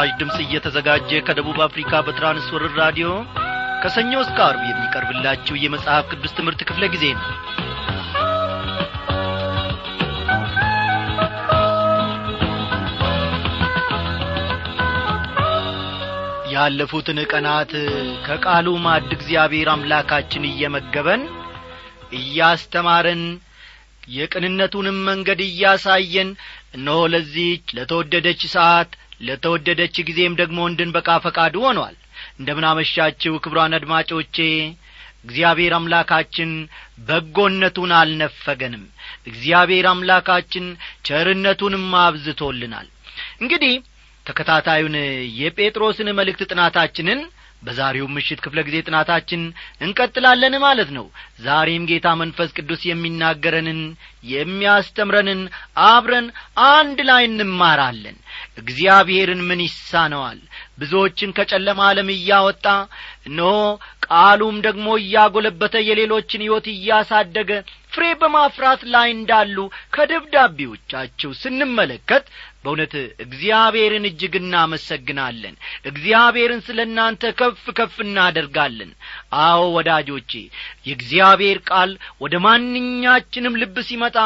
ይህ ምስራች ድምፅ እየተዘጋጀ ከደቡብ አፍሪካ በትራንስወርር ራዲዮ ከሰኞ እስከ አርብ የሚቀርብላችሁ የመጽሐፍ ቅዱስ ትምህርት ክፍለ ጊዜ ነው። ያለፉትን ቀናት ከቃሉ ማድ እግዚአብሔር አምላካችን እየመገበን እያስተማረን የቅንነቱንም መንገድ እያሳየን እነሆ ለዚህች ለተወደደች ሰዓት ለተወደደች ጊዜም ደግሞ እንድንበቃ ፈቃዱ ሆኗል። እንደምናመሻችው ክብሯን አድማጮቼ እግዚአብሔር አምላካችን በጎነቱን አልነፈገንም። እግዚአብሔር አምላካችን ቸርነቱንም አብዝቶልናል። እንግዲህ ተከታታዩን የጴጥሮስን መልእክት ጥናታችንን በዛሬው ምሽት ክፍለ ጊዜ ጥናታችን እንቀጥላለን ማለት ነው። ዛሬም ጌታ መንፈስ ቅዱስ የሚናገረንን የሚያስተምረንን አብረን አንድ ላይ እንማራለን እግዚአብሔርን ምን ይሳነዋል? ብዙዎችን ከጨለማ ዓለም እያወጣ እነሆ ቃሉም ደግሞ እያጐለበተ የሌሎችን ሕይወት እያሳደገ ፍሬ በማፍራት ላይ እንዳሉ ከደብዳቤዎቻቸው ስንመለከት በእውነት እግዚአብሔርን እጅግ እናመሰግናለን። እግዚአብሔርን ስለ እናንተ ከፍ ከፍ እናደርጋለን። አዎ ወዳጆቼ የእግዚአብሔር ቃል ወደ ማንኛችንም ልብ ሲመጣ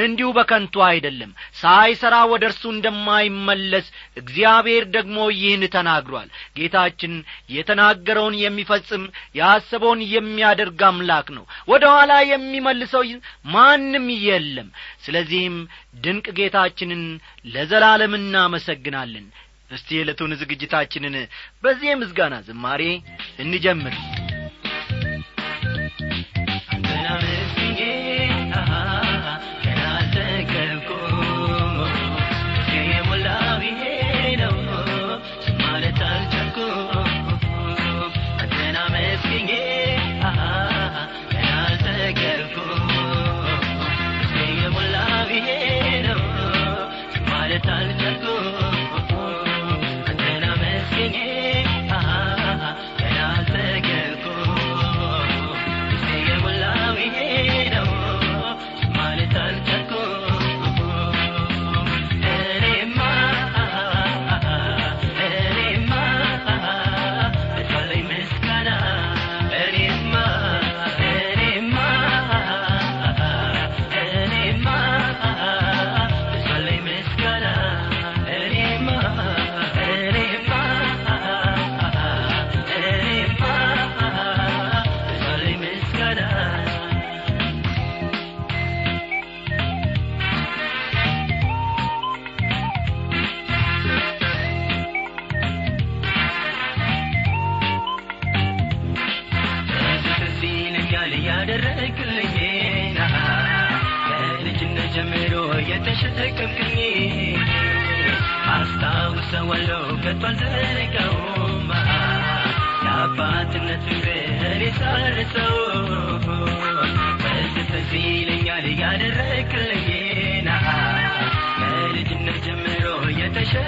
እንዲሁ በከንቱ አይደለም። ሳይሠራ ወደ እርሱ እንደማይመለስ እግዚአብሔር ደግሞ ይህን ተናግሯል። ጌታችን የተናገረውን የሚፈጽም ያሰበውን የሚያደርግ አምላክ ነው ወደ ኋላ የሚመልሰው ማንም የለም። ስለዚህም ድንቅ ጌታችንን ለዘላለም እናመሰግናለን። እስቲ የዕለቱን ዝግጅታችንን በዚህ የምስጋና ዝማሬ እንጀምር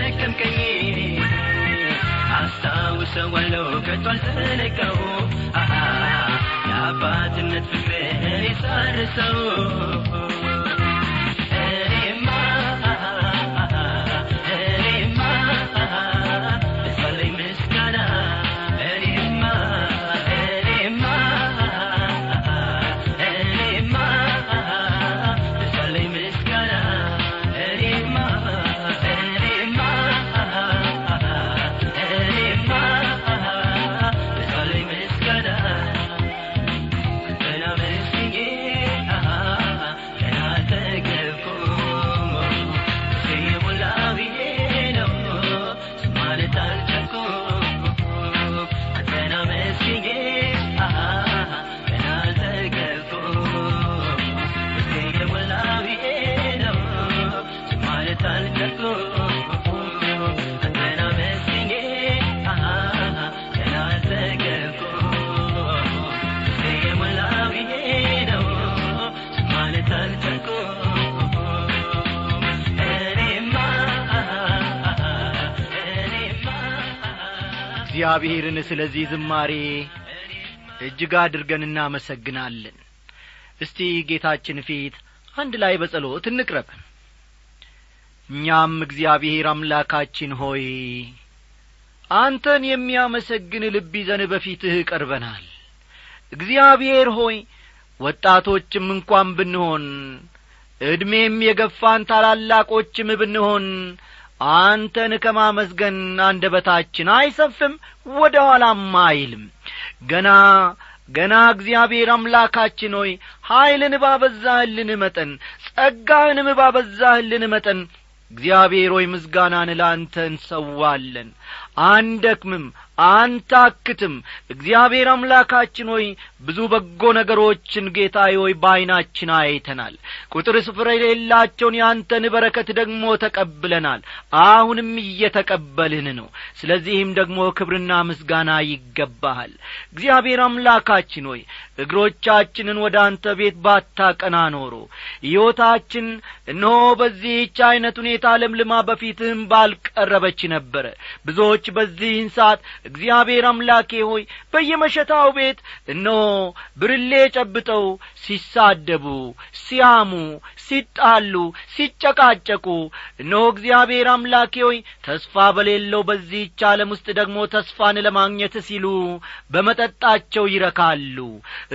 የተሸከምከኝ አስታውሰዋለሁ ከቶ አልዘነጋውም የአባትነት ፍቅርህን የሳርሰው እግዚአብሔርን ስለዚህ ዝማሬ እጅግ አድርገን እናመሰግናለን። እስቲ ጌታችን ፊት አንድ ላይ በጸሎት እንቅረብ። እኛም እግዚአብሔር አምላካችን ሆይ አንተን የሚያመሰግን ልብ ይዘን በፊትህ ቀርበናል። እግዚአብሔር ሆይ ወጣቶችም እንኳን ብንሆን ዕድሜም የገፋን ታላላቆችም ብንሆን አንተን ከማመስገን አንደበታችን አይሰፍም ወደ ኋላም አይልም። ገና ገና እግዚአብሔር አምላካችን ሆይ ኀይልን ባበዛህልን መጠን ጸጋህንም ባበዛህልን መጠን እግዚአብሔር ሆይ ምስጋናን ለአንተ እንሰዋለን አንደክምም አንታክትም። እግዚአብሔር አምላካችን ሆይ ብዙ በጎ ነገሮችን ጌታ ሆይ በዐይናችን አይተናል። ቁጥር ስፍር የሌላቸውን የአንተን በረከት ደግሞ ተቀብለናል። አሁንም እየተቀበልን ነው። ስለዚህም ደግሞ ክብርና ምስጋና ይገባሃል። እግዚአብሔር አምላካችን ሆይ እግሮቻችንን ወደ አንተ ቤት ባታቀና ኖሮ ሕይወታችን እነሆ በዚህች ዐይነት ሁኔታ ለምልማ በፊትህም ባልቀረበች ነበረ ብዙዎች በዚህን ሰዓት እግዚአብሔር አምላኬ ሆይ በየመሸታው ቤት እነሆ ብርሌ ጨብጠው ሲሳደቡ ሲያሙ ሲጣሉ ሲጨቃጨቁ እነሆ እግዚአብሔር አምላኬ ሆይ ተስፋ በሌለው በዚህች ዓለም ውስጥ ደግሞ ተስፋን ለማግኘት ሲሉ በመጠጣቸው ይረካሉ።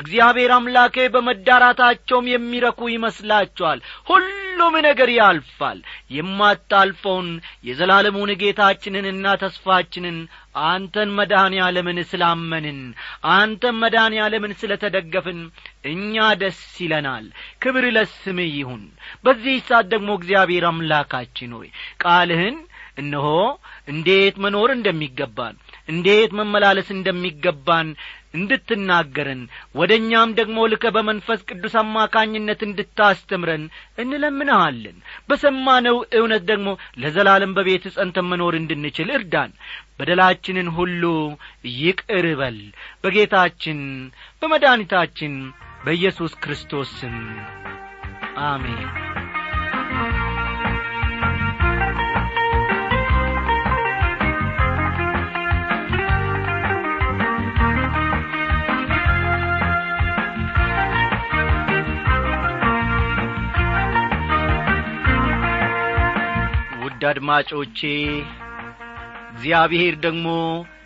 እግዚአብሔር አምላኬ በመዳራታቸውም የሚረኩ ይመስላቸዋል ሁሉም ነገር ያልፋል። የማታልፈውን የዘላለሙን ጌታችንንና ተስፋችንን አንተን መድኃኔ ዓለምን ስላመንን አንተን መድኃኔ ዓለምን ስለ ተደገፍን እኛ ደስ ይለናል። ክብር ለስምህ ይሁን። በዚህ ሰዓት ደግሞ እግዚአብሔር አምላካችን ሆይ ቃልህን እነሆ እንዴት መኖር እንደሚገባን እንዴት መመላለስ እንደሚገባን እንድትናገረን ወደ እኛም ደግሞ ልከ በመንፈስ ቅዱስ አማካኝነት እንድታስተምረን እንለምንሃለን። በሰማነው እውነት ደግሞ ለዘላለም በቤት ጸንተን መኖር እንድንችል እርዳን። በደላችንን ሁሉ ይቅር በጌታችን በመድኃኒታችን በኢየሱስ ክርስቶስ ስም አሜን ውድ አድማጮቼ እግዚአብሔር ደግሞ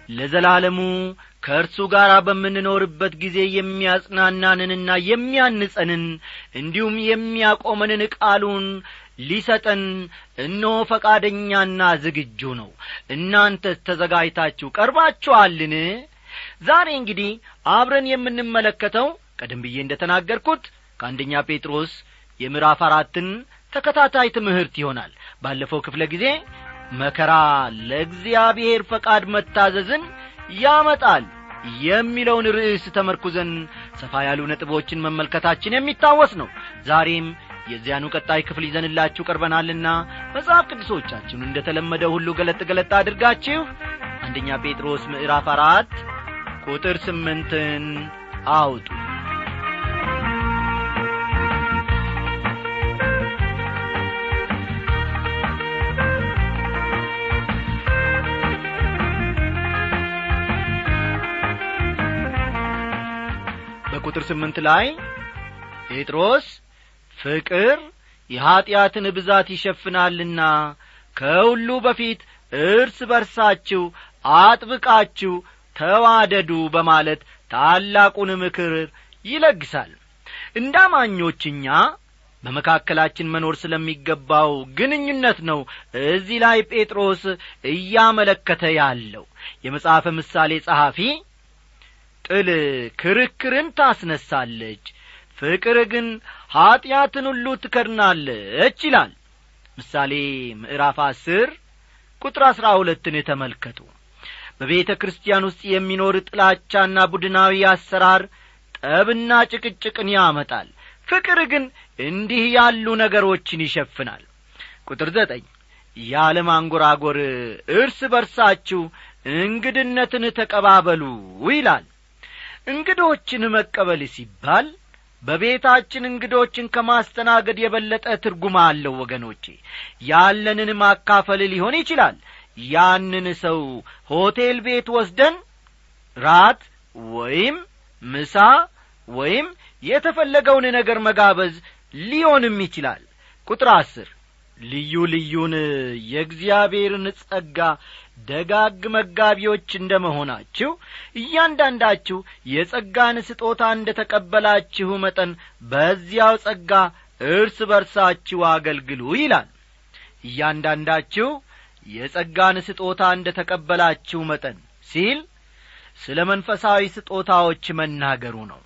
ለዘላለሙ ከእርሱ ጋር በምንኖርበት ጊዜ የሚያጽናናንንና የሚያንጸንን እንዲሁም የሚያቆመንን ቃሉን ሊሰጠን እነሆ ፈቃደኛና ዝግጁ ነው። እናንተስ ተዘጋጅታችሁ ቀርባችኋልን? ዛሬ እንግዲህ አብረን የምንመለከተው ቀደም ብዬ እንደ ተናገርኩት ከአንደኛ ጴጥሮስ የምዕራፍ አራትን ተከታታይ ትምህርት ይሆናል ባለፈው ክፍለ ጊዜ መከራ ለእግዚአብሔር ፈቃድ መታዘዝን ያመጣል የሚለውን ርዕስ ተመርኩዘን ሰፋ ያሉ ነጥቦችን መመልከታችን የሚታወስ ነው። ዛሬም የዚያኑ ቀጣይ ክፍል ይዘንላችሁ ቀርበናልና መጽሐፍ ቅዱሶቻችሁን እንደ ተለመደ ሁሉ ገለጥ ገለጥ አድርጋችሁ አንደኛ ጴጥሮስ ምዕራፍ አራት ቁጥር ስምንትን አውጡ በቁጥር ስምንት ላይ ጴጥሮስ ፍቅር የኀጢአትን ብዛት ይሸፍናልና ከሁሉ በፊት እርስ በርሳችሁ አጥብቃችሁ ተዋደዱ በማለት ታላቁን ምክር ይለግሳል። እንደ አማኞች እኛ በመካከላችን መኖር ስለሚገባው ግንኙነት ነው እዚህ ላይ ጴጥሮስ እያመለከተ ያለው። የመጽሐፈ ምሳሌ ጸሐፊ ጥል ክርክርን ታስነሳለች። ፍቅር ግን ኀጢአትን ሁሉ ትከድናለች ይላል። ምሳሌ ምዕራፍ አስር ቁጥር አሥራ ሁለትን ተመልከቱ። በቤተ ክርስቲያን ውስጥ የሚኖር ጥላቻና ቡድናዊ አሰራር ጠብና ጭቅጭቅን ያመጣል። ፍቅር ግን እንዲህ ያሉ ነገሮችን ይሸፍናል። ቁጥር ዘጠኝ ያለ ማንጐራጐር እርስ በርሳችሁ እንግድነትን ተቀባበሉ ይላል እንግዶችን መቀበል ሲባል በቤታችን እንግዶችን ከማስተናገድ የበለጠ ትርጉም አለው ወገኖቼ። ያለንን ማካፈል ሊሆን ይችላል። ያንን ሰው ሆቴል ቤት ወስደን ራት ወይም ምሳ ወይም የተፈለገውን ነገር መጋበዝ ሊሆንም ይችላል። ቁጥር አስር ልዩ ልዩን የእግዚአብሔርን ጸጋ ደጋግ መጋቢዎች እንደ መሆናችሁ እያንዳንዳችሁ የጸጋን ስጦታ እንደ ተቀበላችሁ መጠን በዚያው ጸጋ እርስ በርሳችሁ አገልግሉ ይላል። እያንዳንዳችሁ የጸጋን ስጦታ እንደ ተቀበላችሁ መጠን ሲል ስለ መንፈሳዊ ስጦታዎች መናገሩ ነው።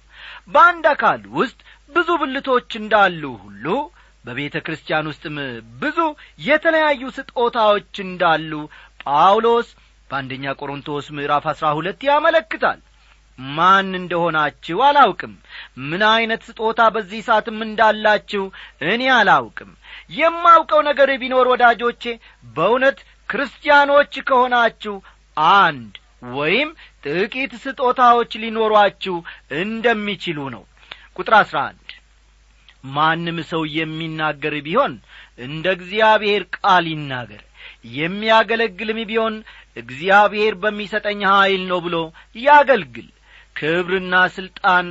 በአንድ አካል ውስጥ ብዙ ብልቶች እንዳሉ ሁሉ በቤተ ክርስቲያን ውስጥም ብዙ የተለያዩ ስጦታዎች እንዳሉ ጳውሎስ በአንደኛ ቆሮንቶስ ምዕራፍ አሥራ ሁለት ያመለክታል። ማን እንደሆናችሁ አላውቅም። ምን ዐይነት ስጦታ በዚህ ሰዓትም እንዳላችሁ እኔ አላውቅም። የማውቀው ነገር ቢኖር ወዳጆቼ በእውነት ክርስቲያኖች ከሆናችሁ አንድ ወይም ጥቂት ስጦታዎች ሊኖሯችሁ እንደሚችሉ ነው። ቁጥር አሥራ አንድ ማንም ሰው የሚናገር ቢሆን እንደ እግዚአብሔር ቃል ይናገር የሚያገለግልም ቢሆን እግዚአብሔር በሚሰጠኝ ኀይል ነው ብሎ ያገልግል። ክብርና ሥልጣን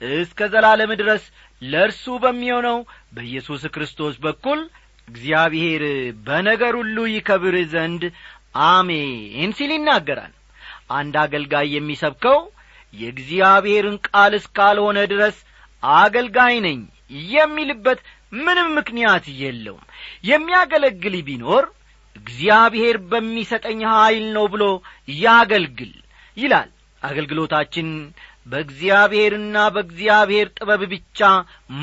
እስከ ዘላለም ድረስ ለእርሱ በሚሆነው በኢየሱስ ክርስቶስ በኩል እግዚአብሔር በነገር ሁሉ ይከብር ዘንድ አሜን ሲል ይናገራል። አንድ አገልጋይ የሚሰብከው የእግዚአብሔርን ቃል እስካልሆነ ድረስ አገልጋይ ነኝ የሚልበት ምንም ምክንያት የለውም። የሚያገለግል ቢኖር እግዚአብሔር በሚሰጠኝ ኀይል ነው ብሎ ያገልግል ይላል። አገልግሎታችን በእግዚአብሔርና በእግዚአብሔር ጥበብ ብቻ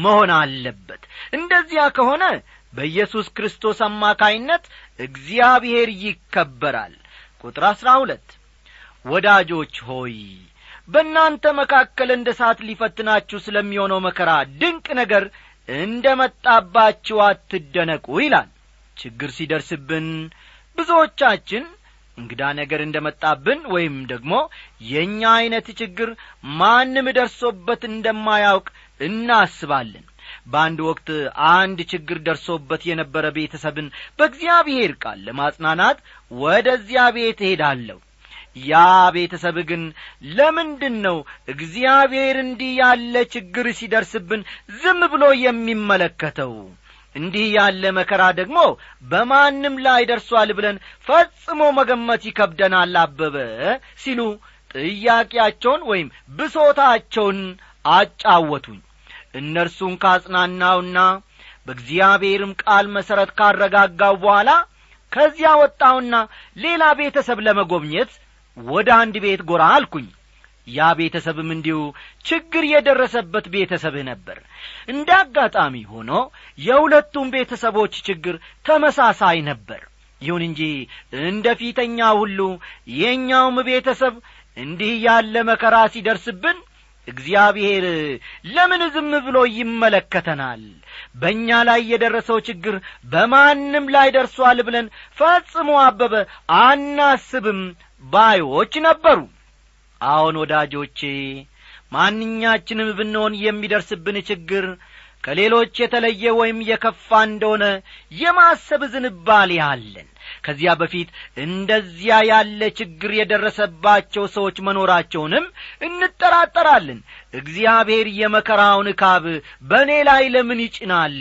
መሆን አለበት። እንደዚያ ከሆነ በኢየሱስ ክርስቶስ አማካይነት እግዚአብሔር ይከበራል። ቁጥር አሥራ ሁለት ወዳጆች ሆይ በእናንተ መካከል እንደ ሳት ሊፈትናችሁ ስለሚሆነው መከራ ድንቅ ነገር እንደ መጣባችሁ አትደነቁ ይላል ችግር ሲደርስብን ብዙዎቻችን እንግዳ ነገር እንደ መጣብን ወይም ደግሞ የእኛ ዐይነት ችግር ማንም ደርሶበት እንደማያውቅ እናስባለን። በአንድ ወቅት አንድ ችግር ደርሶበት የነበረ ቤተሰብን በእግዚአብሔር ቃል ለማጽናናት ወደዚያ ቤት እሄዳለሁ። ያ ቤተሰብ ግን ለምንድን ነው እግዚአብሔር እንዲህ ያለ ችግር ሲደርስብን ዝም ብሎ የሚመለከተው እንዲህ ያለ መከራ ደግሞ በማንም ላይ ደርሷል ብለን ፈጽሞ መገመት ይከብደናል አበበ ሲሉ ጥያቄያቸውን ወይም ብሶታቸውን አጫወቱኝ። እነርሱን ካጽናናውና በእግዚአብሔርም ቃል መሠረት ካረጋጋው በኋላ ከዚያ ወጣሁና ሌላ ቤተሰብ ለመጎብኘት ወደ አንድ ቤት ጐራ አልኩኝ ያ ቤተሰብም እንዲሁ ችግር የደረሰበት ቤተሰብህ ነበር። እንደ አጋጣሚ ሆኖ የሁለቱም ቤተሰቦች ችግር ተመሳሳይ ነበር። ይሁን እንጂ እንደ ፊተኛ ሁሉ የእኛውም ቤተሰብ እንዲህ ያለ መከራ ሲደርስብን እግዚአብሔር ለምን ዝም ብሎ ይመለከተናል? በእኛ ላይ የደረሰው ችግር በማንም ላይ ደርሷል ብለን ፈጽሞ አበበ አናስብም ባዮች ነበሩ አዎን ወዳጆቼ ማንኛችንም ብንሆን የሚደርስብን ችግር ከሌሎች የተለየ ወይም የከፋ እንደሆነ የማሰብ ዝንባሌ አለን። ከዚያ በፊት እንደዚያ ያለ ችግር የደረሰባቸው ሰዎች መኖራቸውንም እንጠራጠራለን። እግዚአብሔር የመከራውን ካብ በእኔ ላይ ለምን ይጭናል?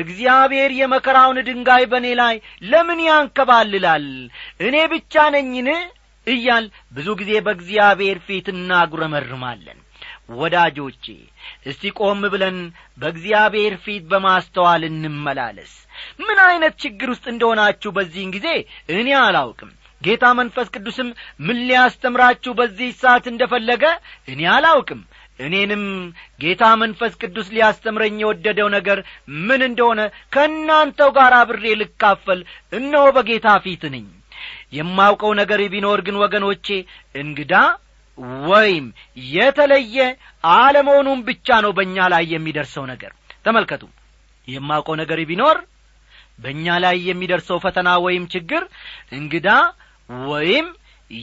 እግዚአብሔር የመከራውን ድንጋይ በእኔ ላይ ለምን ያንከባልላል? እኔ ብቻ ነኝን እያል ብዙ ጊዜ በእግዚአብሔር ፊት እናጉረመርማለን። ወዳጆቼ እስቲ ቆም ብለን በእግዚአብሔር ፊት በማስተዋል እንመላለስ። ምን ዐይነት ችግር ውስጥ እንደሆናችሁ በዚህን ጊዜ እኔ አላውቅም። ጌታ መንፈስ ቅዱስም ምን ሊያስተምራችሁ በዚህ ሰዓት እንደ ፈለገ እኔ አላውቅም። እኔንም ጌታ መንፈስ ቅዱስ ሊያስተምረኝ የወደደው ነገር ምን እንደሆነ ከእናንተው ጋር አብሬ ልካፈል። እነሆ በጌታ ፊት ነኝ የማውቀው ነገር ቢኖር ግን ወገኖቼ እንግዳ ወይም የተለየ አለመሆኑም ብቻ ነው በእኛ ላይ የሚደርሰው ነገር። ተመልከቱ። የማውቀው ነገር ቢኖር በእኛ ላይ የሚደርሰው ፈተና ወይም ችግር እንግዳ ወይም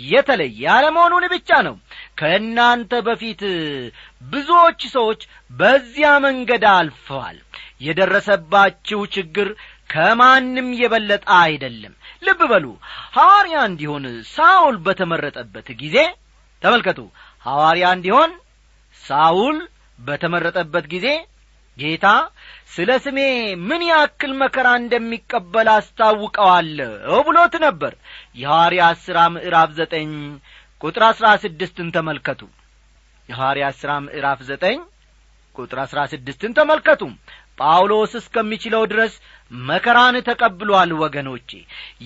የተለየ አለመሆኑን ብቻ ነው። ከእናንተ በፊት ብዙዎች ሰዎች በዚያ መንገድ አልፈዋል። የደረሰባችሁ ችግር ከማንም የበለጠ አይደለም ልብ በሉ። ሐዋርያ እንዲሆን ሳውል በተመረጠበት ጊዜ ተመልከቱ። ሐዋርያ እንዲሆን ሳውል በተመረጠበት ጊዜ ጌታ ስለ ስሜ ምን ያክል መከራ እንደሚቀበል አስታውቀዋለሁ ብሎት ነበር። የሐዋርያት ሥራ ምዕራፍ ዘጠኝ ቁጥር አሥራ ስድስትን ተመልከቱ። የሐዋርያት ሥራ ምዕራፍ ዘጠኝ ቁጥር አሥራ ስድስትን ተመልከቱ ጳውሎስ እስከሚችለው ድረስ መከራን ተቀብሏል ወገኖቼ።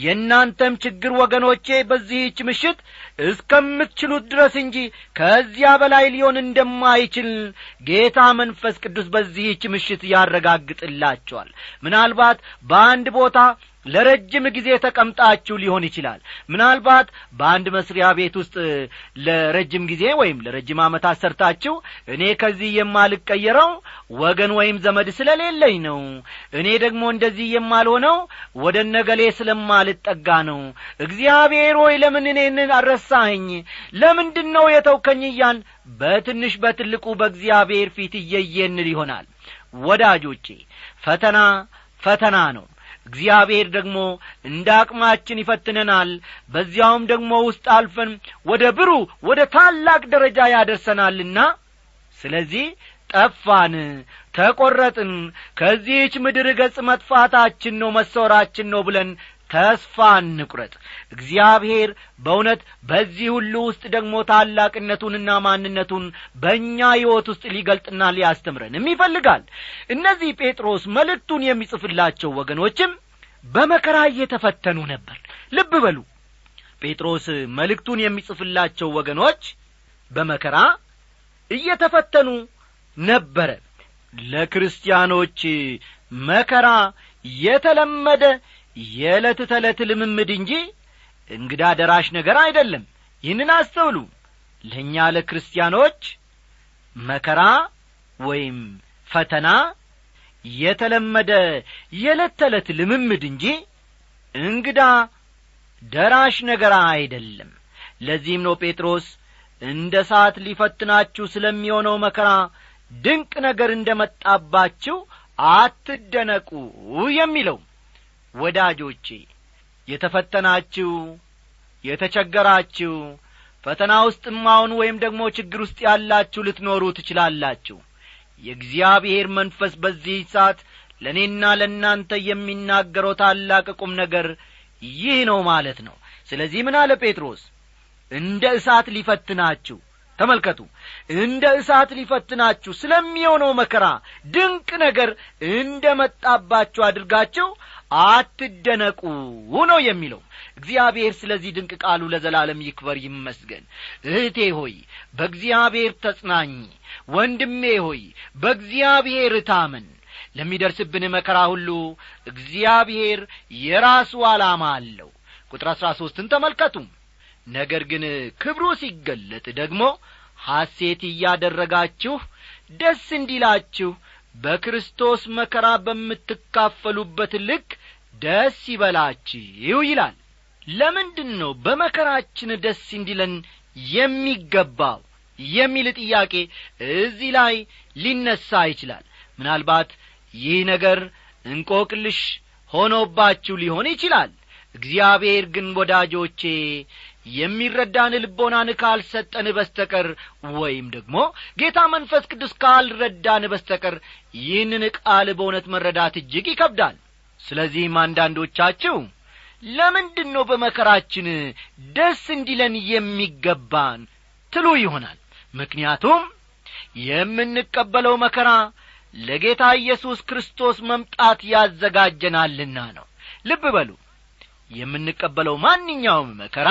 የእናንተም ችግር ወገኖቼ በዚህች ምሽት እስከምትችሉት ድረስ እንጂ ከዚያ በላይ ሊሆን እንደማይችል ጌታ መንፈስ ቅዱስ በዚህች ምሽት ያረጋግጥላቸዋል። ምናልባት በአንድ ቦታ ለረጅም ጊዜ ተቀምጣችሁ ሊሆን ይችላል። ምናልባት በአንድ መስሪያ ቤት ውስጥ ለረጅም ጊዜ ወይም ለረጅም ዓመታት ሰርታችሁ እኔ ከዚህ የማልቀየረው ወገን ወይም ዘመድ ስለሌለኝ ነው። እኔ ደግሞ እንደዚህ የማልሆነው ወደ ነገሌ ስለማልጠጋ ነው። እግዚአብሔር ሆይ ለምን እኔን አረሳኸኝ? ለምንድን ነው የተውከኝ እያን በትንሽ በትልቁ በእግዚአብሔር ፊት እየየንል ይሆናል። ወዳጆቼ ፈተና ፈተና ነው እግዚአብሔር ደግሞ እንደ አቅማችን ይፈትነናል። በዚያውም ደግሞ ውስጥ አልፈን ወደ ብሩ ወደ ታላቅ ደረጃ ያደርሰናልና ስለዚህ ጠፋን ተቈረጥን ከዚህች ምድር ገጽ መጥፋታችን ነው መሰወራችን ነው ብለን ተስፋ እንቁረጥ። እግዚአብሔር በእውነት በዚህ ሁሉ ውስጥ ደግሞ ታላቅነቱንና ማንነቱን በእኛ ሕይወት ውስጥ ሊገልጥና ሊያስተምረንም ይፈልጋል። እነዚህ ጴጥሮስ መልእክቱን የሚጽፍላቸው ወገኖችም በመከራ እየተፈተኑ ነበር። ልብ በሉ። ጴጥሮስ መልእክቱን የሚጽፍላቸው ወገኖች በመከራ እየተፈተኑ ነበረ። ለክርስቲያኖች መከራ የተለመደ የዕለት ተዕለት ልምምድ እንጂ እንግዳ ደራሽ ነገር አይደለም። ይህንን አስተውሉ። ለእኛ ለክርስቲያኖች መከራ ወይም ፈተና የተለመደ የዕለት ተዕለት ልምምድ እንጂ እንግዳ ደራሽ ነገር አይደለም። ለዚህም ነው ጴጥሮስ እንደ ሰዓት ሊፈትናችሁ ስለሚሆነው መከራ ድንቅ ነገር እንደ መጣባችሁ አትደነቁ የሚለው ወዳጆቼ የተፈተናችሁ የተቸገራችሁ ፈተና ውስጥም አሁን ወይም ደግሞ ችግር ውስጥ ያላችሁ ልትኖሩ ትችላላችሁ። የእግዚአብሔር መንፈስ በዚህ ሰዓት ለእኔና ለእናንተ የሚናገረው ታላቅ ቁም ነገር ይህ ነው ማለት ነው። ስለዚህ ምን አለ ጴጥሮስ? እንደ እሳት ሊፈትናችሁ ተመልከቱ እንደ እሳት ሊፈትናችሁ ስለሚሆነው መከራ ድንቅ ነገር እንደ መጣባችሁ አድርጋችሁ አትደነቁ ነው የሚለው። እግዚአብሔር ስለዚህ ድንቅ ቃሉ ለዘላለም ይክበር ይመስገን። እህቴ ሆይ በእግዚአብሔር ተጽናኝ። ወንድሜ ሆይ በእግዚአብሔር ታመን። ለሚደርስብን መከራ ሁሉ እግዚአብሔር የራሱ ዓላማ አለው። ቁጥር አሥራ ሦስትን ተመልከቱ። ነገር ግን ክብሩ ሲገለጥ ደግሞ ሐሴት እያደረጋችሁ ደስ እንዲላችሁ በክርስቶስ መከራ በምትካፈሉበት ልክ ደስ ይበላችሁ ይላል። ለምንድን ነው በመከራችን ደስ እንዲለን የሚገባው የሚል ጥያቄ እዚህ ላይ ሊነሳ ይችላል። ምናልባት ይህ ነገር እንቆቅልሽ ሆኖባችሁ ሊሆን ይችላል። እግዚአብሔር ግን ወዳጆቼ የሚረዳን ልቦናን ካልሰጠን በስተቀር ወይም ደግሞ ጌታ መንፈስ ቅዱስ ካልረዳን በስተቀር ይህንን ቃል በእውነት መረዳት እጅግ ይከብዳል። ስለዚህም አንዳንዶቻችሁ ለምንድን ነው በመከራችን ደስ እንዲለን የሚገባን? ትሉ ይሆናል። ምክንያቱም የምንቀበለው መከራ ለጌታ ኢየሱስ ክርስቶስ መምጣት ያዘጋጀናልና ነው። ልብ በሉ። የምንቀበለው ማንኛውም መከራ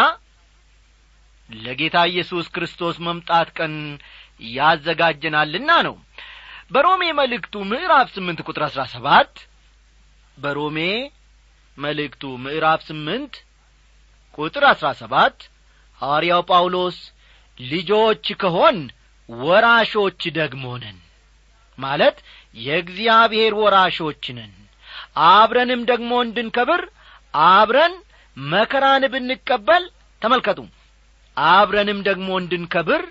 ለጌታ ኢየሱስ ክርስቶስ መምጣት ቀን ያዘጋጀናልና ነው። በሮሜ መልእክቱ ምዕራፍ ስምንት ቁጥር አሥራ ሰባት በሮሜ መልእክቱ ምዕራፍ ስምንት ቁጥር አሥራ ሰባት ሐዋርያው ጳውሎስ ልጆች ከሆን ወራሾች ደግሞ ነን። ማለት የእግዚአብሔር ወራሾች ነን። አብረንም ደግሞ እንድንከብር አብረን መከራን ብንቀበል ተመልከቱ አብረንም ደግሞ እንድንከብር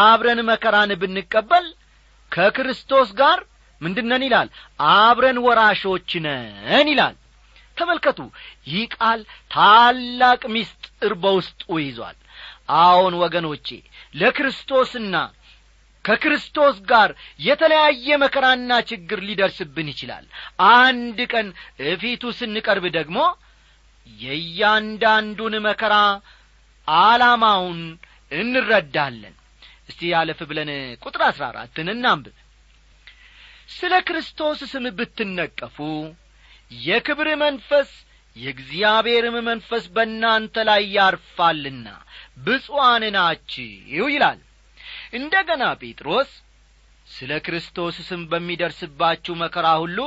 አብረን መከራን ብንቀበል ከክርስቶስ ጋር ምንድነን ይላል? አብረን ወራሾች ነን ይላል። ተመልከቱ ይህ ቃል ታላቅ ምስጢር በውስጡ ይዟል። አዎን ወገኖቼ ለክርስቶስና ከክርስቶስ ጋር የተለያየ መከራና ችግር ሊደርስብን ይችላል። አንድ ቀን እፊቱ ስንቀርብ ደግሞ የእያንዳንዱን መከራ ዓላማውን እንረዳለን። እስቲ ያለፍ ብለን ቁጥር አሥራ አራትን እናንብብ። ስለ ክርስቶስ ስም ብትነቀፉ የክብር መንፈስ የእግዚአብሔርም መንፈስ በእናንተ ላይ ያርፋልና ብፁዓን ናችሁ ይላል። እንደ ገና ጴጥሮስ ስለ ክርስቶስ ስም በሚደርስባችሁ መከራ ሁሉ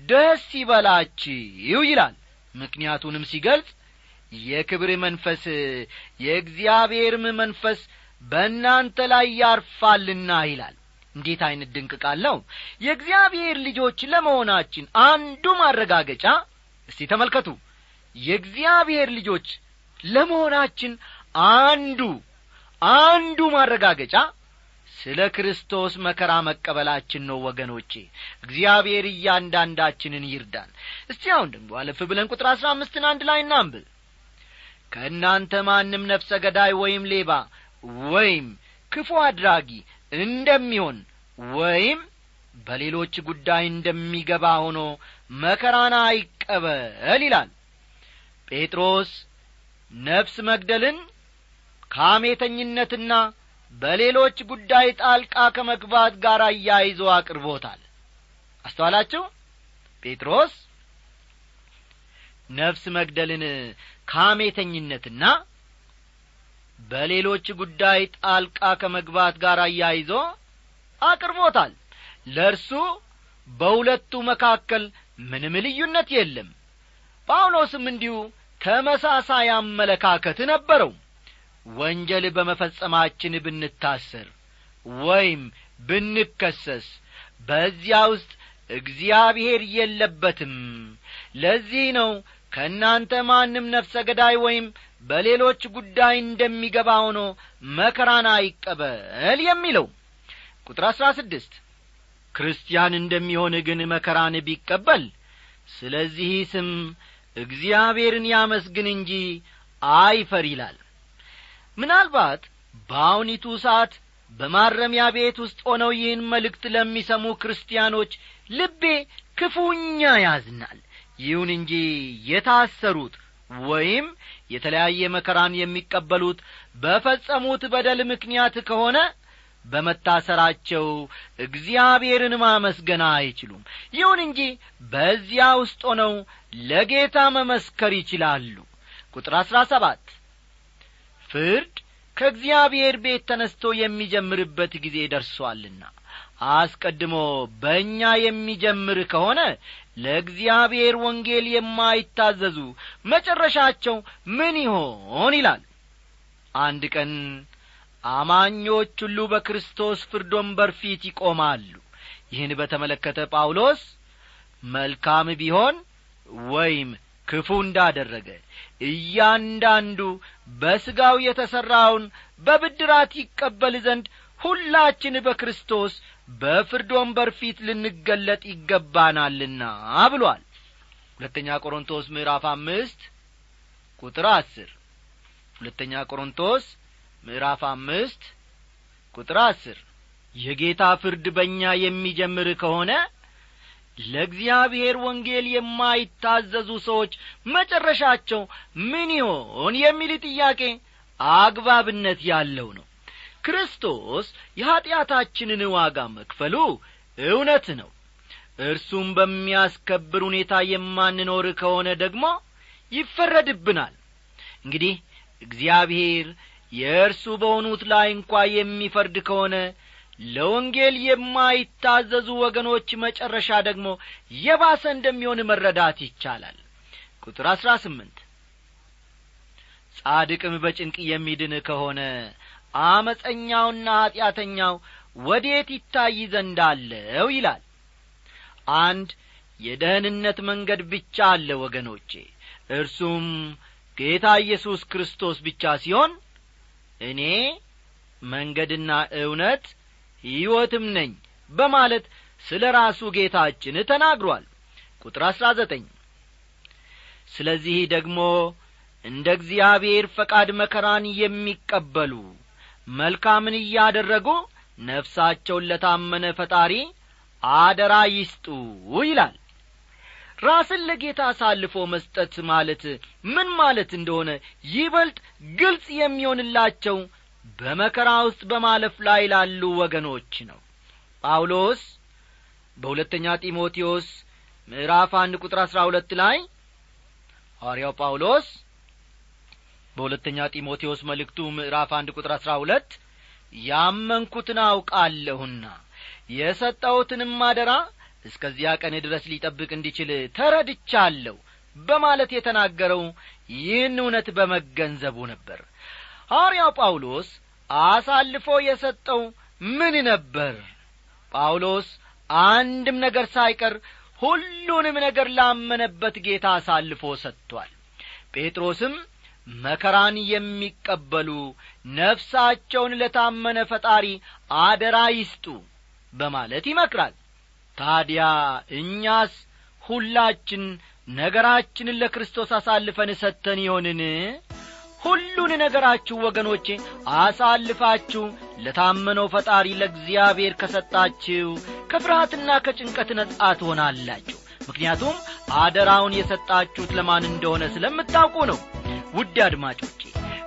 ደስ ይበላችሁ ይላል። ምክንያቱንም ሲገልጽ የክብር መንፈስ የእግዚአብሔርም መንፈስ በእናንተ ላይ ያርፋልና ይላል። እንዴት ዐይነት ድንቅ ቃል የእግዚአብሔር ልጆች ለመሆናችን አንዱ ማረጋገጫ እስቲ ተመልከቱ! የእግዚአብሔር ልጆች ለመሆናችን አንዱ አንዱ ማረጋገጫ ስለ ክርስቶስ መከራ መቀበላችን ነው ወገኖቼ። እግዚአብሔር እያንዳንዳችንን ይርዳን። እስቲ አሁን ደግሞ አለፍ ብለን ቁጥር አሥራ አምስትን አንድ ላይ እናንብብ ከእናንተ ማንም ነፍሰ ገዳይ ወይም ሌባ ወይም ክፉ አድራጊ እንደሚሆን ወይም በሌሎች ጉዳይ እንደሚገባ ሆኖ መከራን አይቀበል ይላል። ጴጥሮስ ነፍስ መግደልን ከአሜተኝነትና በሌሎች ጉዳይ ጣልቃ ከመግባት ጋር አያይዞ አቅርቦታል። አስተዋላችሁ? ጴጥሮስ ነፍስ መግደልን ከአሜተኝነትና በሌሎች ጉዳይ ጣልቃ ከመግባት ጋር አያይዞ አቅርቦታል። ለእርሱ በሁለቱ መካከል ምንም ልዩነት የለም። ጳውሎስም እንዲሁ ተመሳሳይ አመለካከት ነበረው። ወንጀል በመፈጸማችን ብንታሰር ወይም ብንከሰስ በዚያ ውስጥ እግዚአብሔር የለበትም። ለዚህ ነው ከእናንተ ማንም ነፍሰ ገዳይ ወይም በሌሎች ጉዳይ እንደሚገባ ሆኖ መከራን አይቀበል የሚለው ቁጥር አሥራ ስድስት። ክርስቲያን እንደሚሆን ግን መከራን ቢቀበል ስለዚህ ስም እግዚአብሔርን ያመስግን እንጂ አይፈር ይላል። ምናልባት በአሁኒቱ ሰዓት በማረሚያ ቤት ውስጥ ሆነው ይህን መልእክት ለሚሰሙ ክርስቲያኖች ልቤ ክፉኛ ያዝናል ይሁን እንጂ የታሰሩት ወይም የተለያየ መከራን የሚቀበሉት በፈጸሙት በደል ምክንያት ከሆነ በመታሰራቸው እግዚአብሔርን ማመስገን አይችሉም። ይሁን እንጂ በዚያ ውስጥ ሆነው ለጌታ መመስከር ይችላሉ። ቁጥር አሥራ ሰባት ፍርድ ከእግዚአብሔር ቤት ተነስቶ የሚጀምርበት ጊዜ ደርሶአልና አስቀድሞ በእኛ የሚጀምር ከሆነ ለእግዚአብሔር ወንጌል የማይታዘዙ መጨረሻቸው ምን ይሆን ይላል? አንድ ቀን አማኞች ሁሉ በክርስቶስ ፍርድ ወንበር ፊት ይቆማሉ። ይህን በተመለከተ ጳውሎስ መልካም ቢሆን ወይም ክፉ እንዳደረገ እያንዳንዱ በሥጋው የተሠራውን በብድራት ይቀበል ዘንድ ሁላችን በክርስቶስ በፍርድ ወንበር ፊት ልንገለጥ ይገባናልና ብሏል። ሁለተኛ ቆሮንቶስ ምዕራፍ አምስት ቁጥር አስር። ሁለተኛ ቆሮንቶስ ምዕራፍ አምስት ቁጥር አስር። የጌታ ፍርድ በእኛ የሚጀምር ከሆነ ለእግዚአብሔር ወንጌል የማይታዘዙ ሰዎች መጨረሻቸው ምን ይሆን? የሚል ጥያቄ አግባብነት ያለው ነው ክርስቶስ የኀጢአታችንን ዋጋ መክፈሉ እውነት ነው። እርሱም በሚያስከብር ሁኔታ የማንኖር ከሆነ ደግሞ ይፈረድብናል። እንግዲህ እግዚአብሔር የእርሱ በሆኑት ላይ እንኳ የሚፈርድ ከሆነ ለወንጌል የማይታዘዙ ወገኖች መጨረሻ ደግሞ የባሰ እንደሚሆን መረዳት ይቻላል። ቁጥር አሥራ ስምንት ጻድቅም በጭንቅ የሚድን ከሆነ አመፀኛውና ኀጢአተኛው ወዴት ይታይ ዘንድ አለው ይላል። አንድ የደህንነት መንገድ ብቻ አለ ወገኖቼ። እርሱም ጌታ ኢየሱስ ክርስቶስ ብቻ ሲሆን እኔ መንገድና እውነት ሕይወትም ነኝ በማለት ስለ ራሱ ጌታችን ተናግሯል። ቁጥር አሥራ ዘጠኝ ስለዚህ ደግሞ እንደ እግዚአብሔር ፈቃድ መከራን የሚቀበሉ መልካምን እያደረጉ ነፍሳቸውን ለታመነ ፈጣሪ አደራ ይስጡ ይላል። ራስን ለጌታ አሳልፎ መስጠት ማለት ምን ማለት እንደሆነ ይበልጥ ግልጽ የሚሆንላቸው በመከራ ውስጥ በማለፍ ላይ ላሉ ወገኖች ነው። ጳውሎስ በሁለተኛ ጢሞቴዎስ ምዕራፍ አንድ ቁጥር አሥራ ሁለት ላይ ሐዋርያው ጳውሎስ በሁለተኛ ጢሞቴዎስ መልእክቱ ምዕራፍ አንድ ቁጥር አሥራ ሁለት ያመንኩትን አውቃለሁና የሰጠሁትንም አደራ እስከዚያ ቀን ድረስ ሊጠብቅ እንዲችል ተረድቻለሁ በማለት የተናገረው ይህን እውነት በመገንዘቡ ነበር። ሐዋርያው ጳውሎስ አሳልፎ የሰጠው ምን ነበር? ጳውሎስ አንድም ነገር ሳይቀር ሁሉንም ነገር ላመነበት ጌታ አሳልፎ ሰጥቷል። ጴጥሮስም መከራን የሚቀበሉ ነፍሳቸውን ለታመነ ፈጣሪ አደራ ይስጡ በማለት ይመክራል። ታዲያ እኛስ ሁላችን ነገራችንን ለክርስቶስ አሳልፈን ሰጥተን ይሆንን? ሁሉን ነገራችሁ ወገኖቼ አሳልፋችሁ ለታመነው ፈጣሪ ለእግዚአብሔር ከሰጣችሁ ከፍርሃትና ከጭንቀት ነጻ ትሆናላችሁ። ምክንያቱም አደራውን የሰጣችሁት ለማን እንደሆነ ስለምታውቁ ነው ውድ አድማጮቼ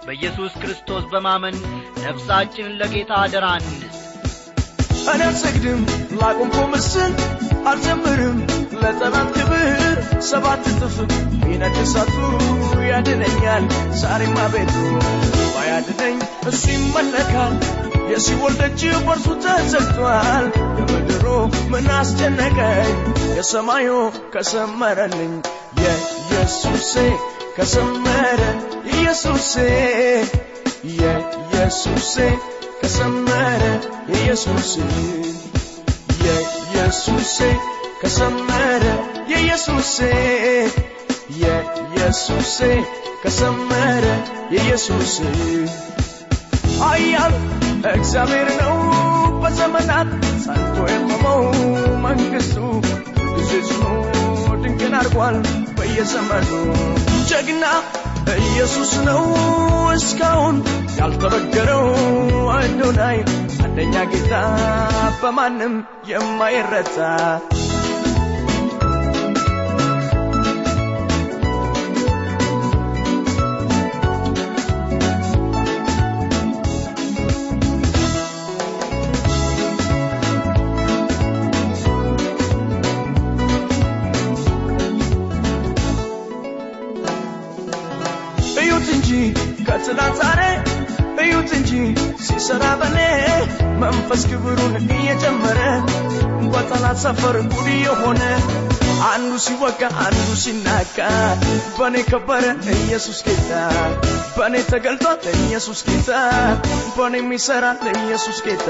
በኢየሱስ ክርስቶስ በማመን ነፍሳችንን ለጌታ አደራ እንስ እኔ አልሰግድም ላቆምኩ ምስል አልዘምርም። ለጠላት ክብር ሰባት እጥፍ ቢነድ እሳቱ ያድነኛል። ዛሬማ ቤቱ ባያድነኝ እሱ ይመለካል። የሲኦል ደጅ በርሱ ተዘግቷል። የምድሩ ምን አስጨነቀኝ? የሰማዩ ከሰመረልኝ የኢየሱሴ ከሰመረ ኢየሱሴ የኢየሱሴ ከሰመረ ኢየሱሴ የኢየሱሴ ከሰመረ የኢየሱሴ የኢየሱሴ ከሰመረ የኢየሱሴ ኃያል እግዚአብሔር ነው በዘመናት ጸንቶ የቆመው መንግሥቱ ጊዜ ድንቅን አድርጓል በየዘመኑ። ጀግና ኢየሱስ ነው እስካሁን ያልተበገረው አዶናይ። አንደኛ ጌታ በማንም የማይረታ ከትናንት ዛሬ እዩት እንጂ ሲሰራ በኔ መንፈስ ክብሩን እየጨመረ በጠላት ሰፈር ጉድ የሆነ አንዱ ሲወጋ አንዱ ሲናቃ በእኔ ከበረ ኢየሱስ ጌታ በእኔ ተገልጧል ኢየሱስ ጌታ በእኔ የሚሠራ ኢየሱስ ጌታ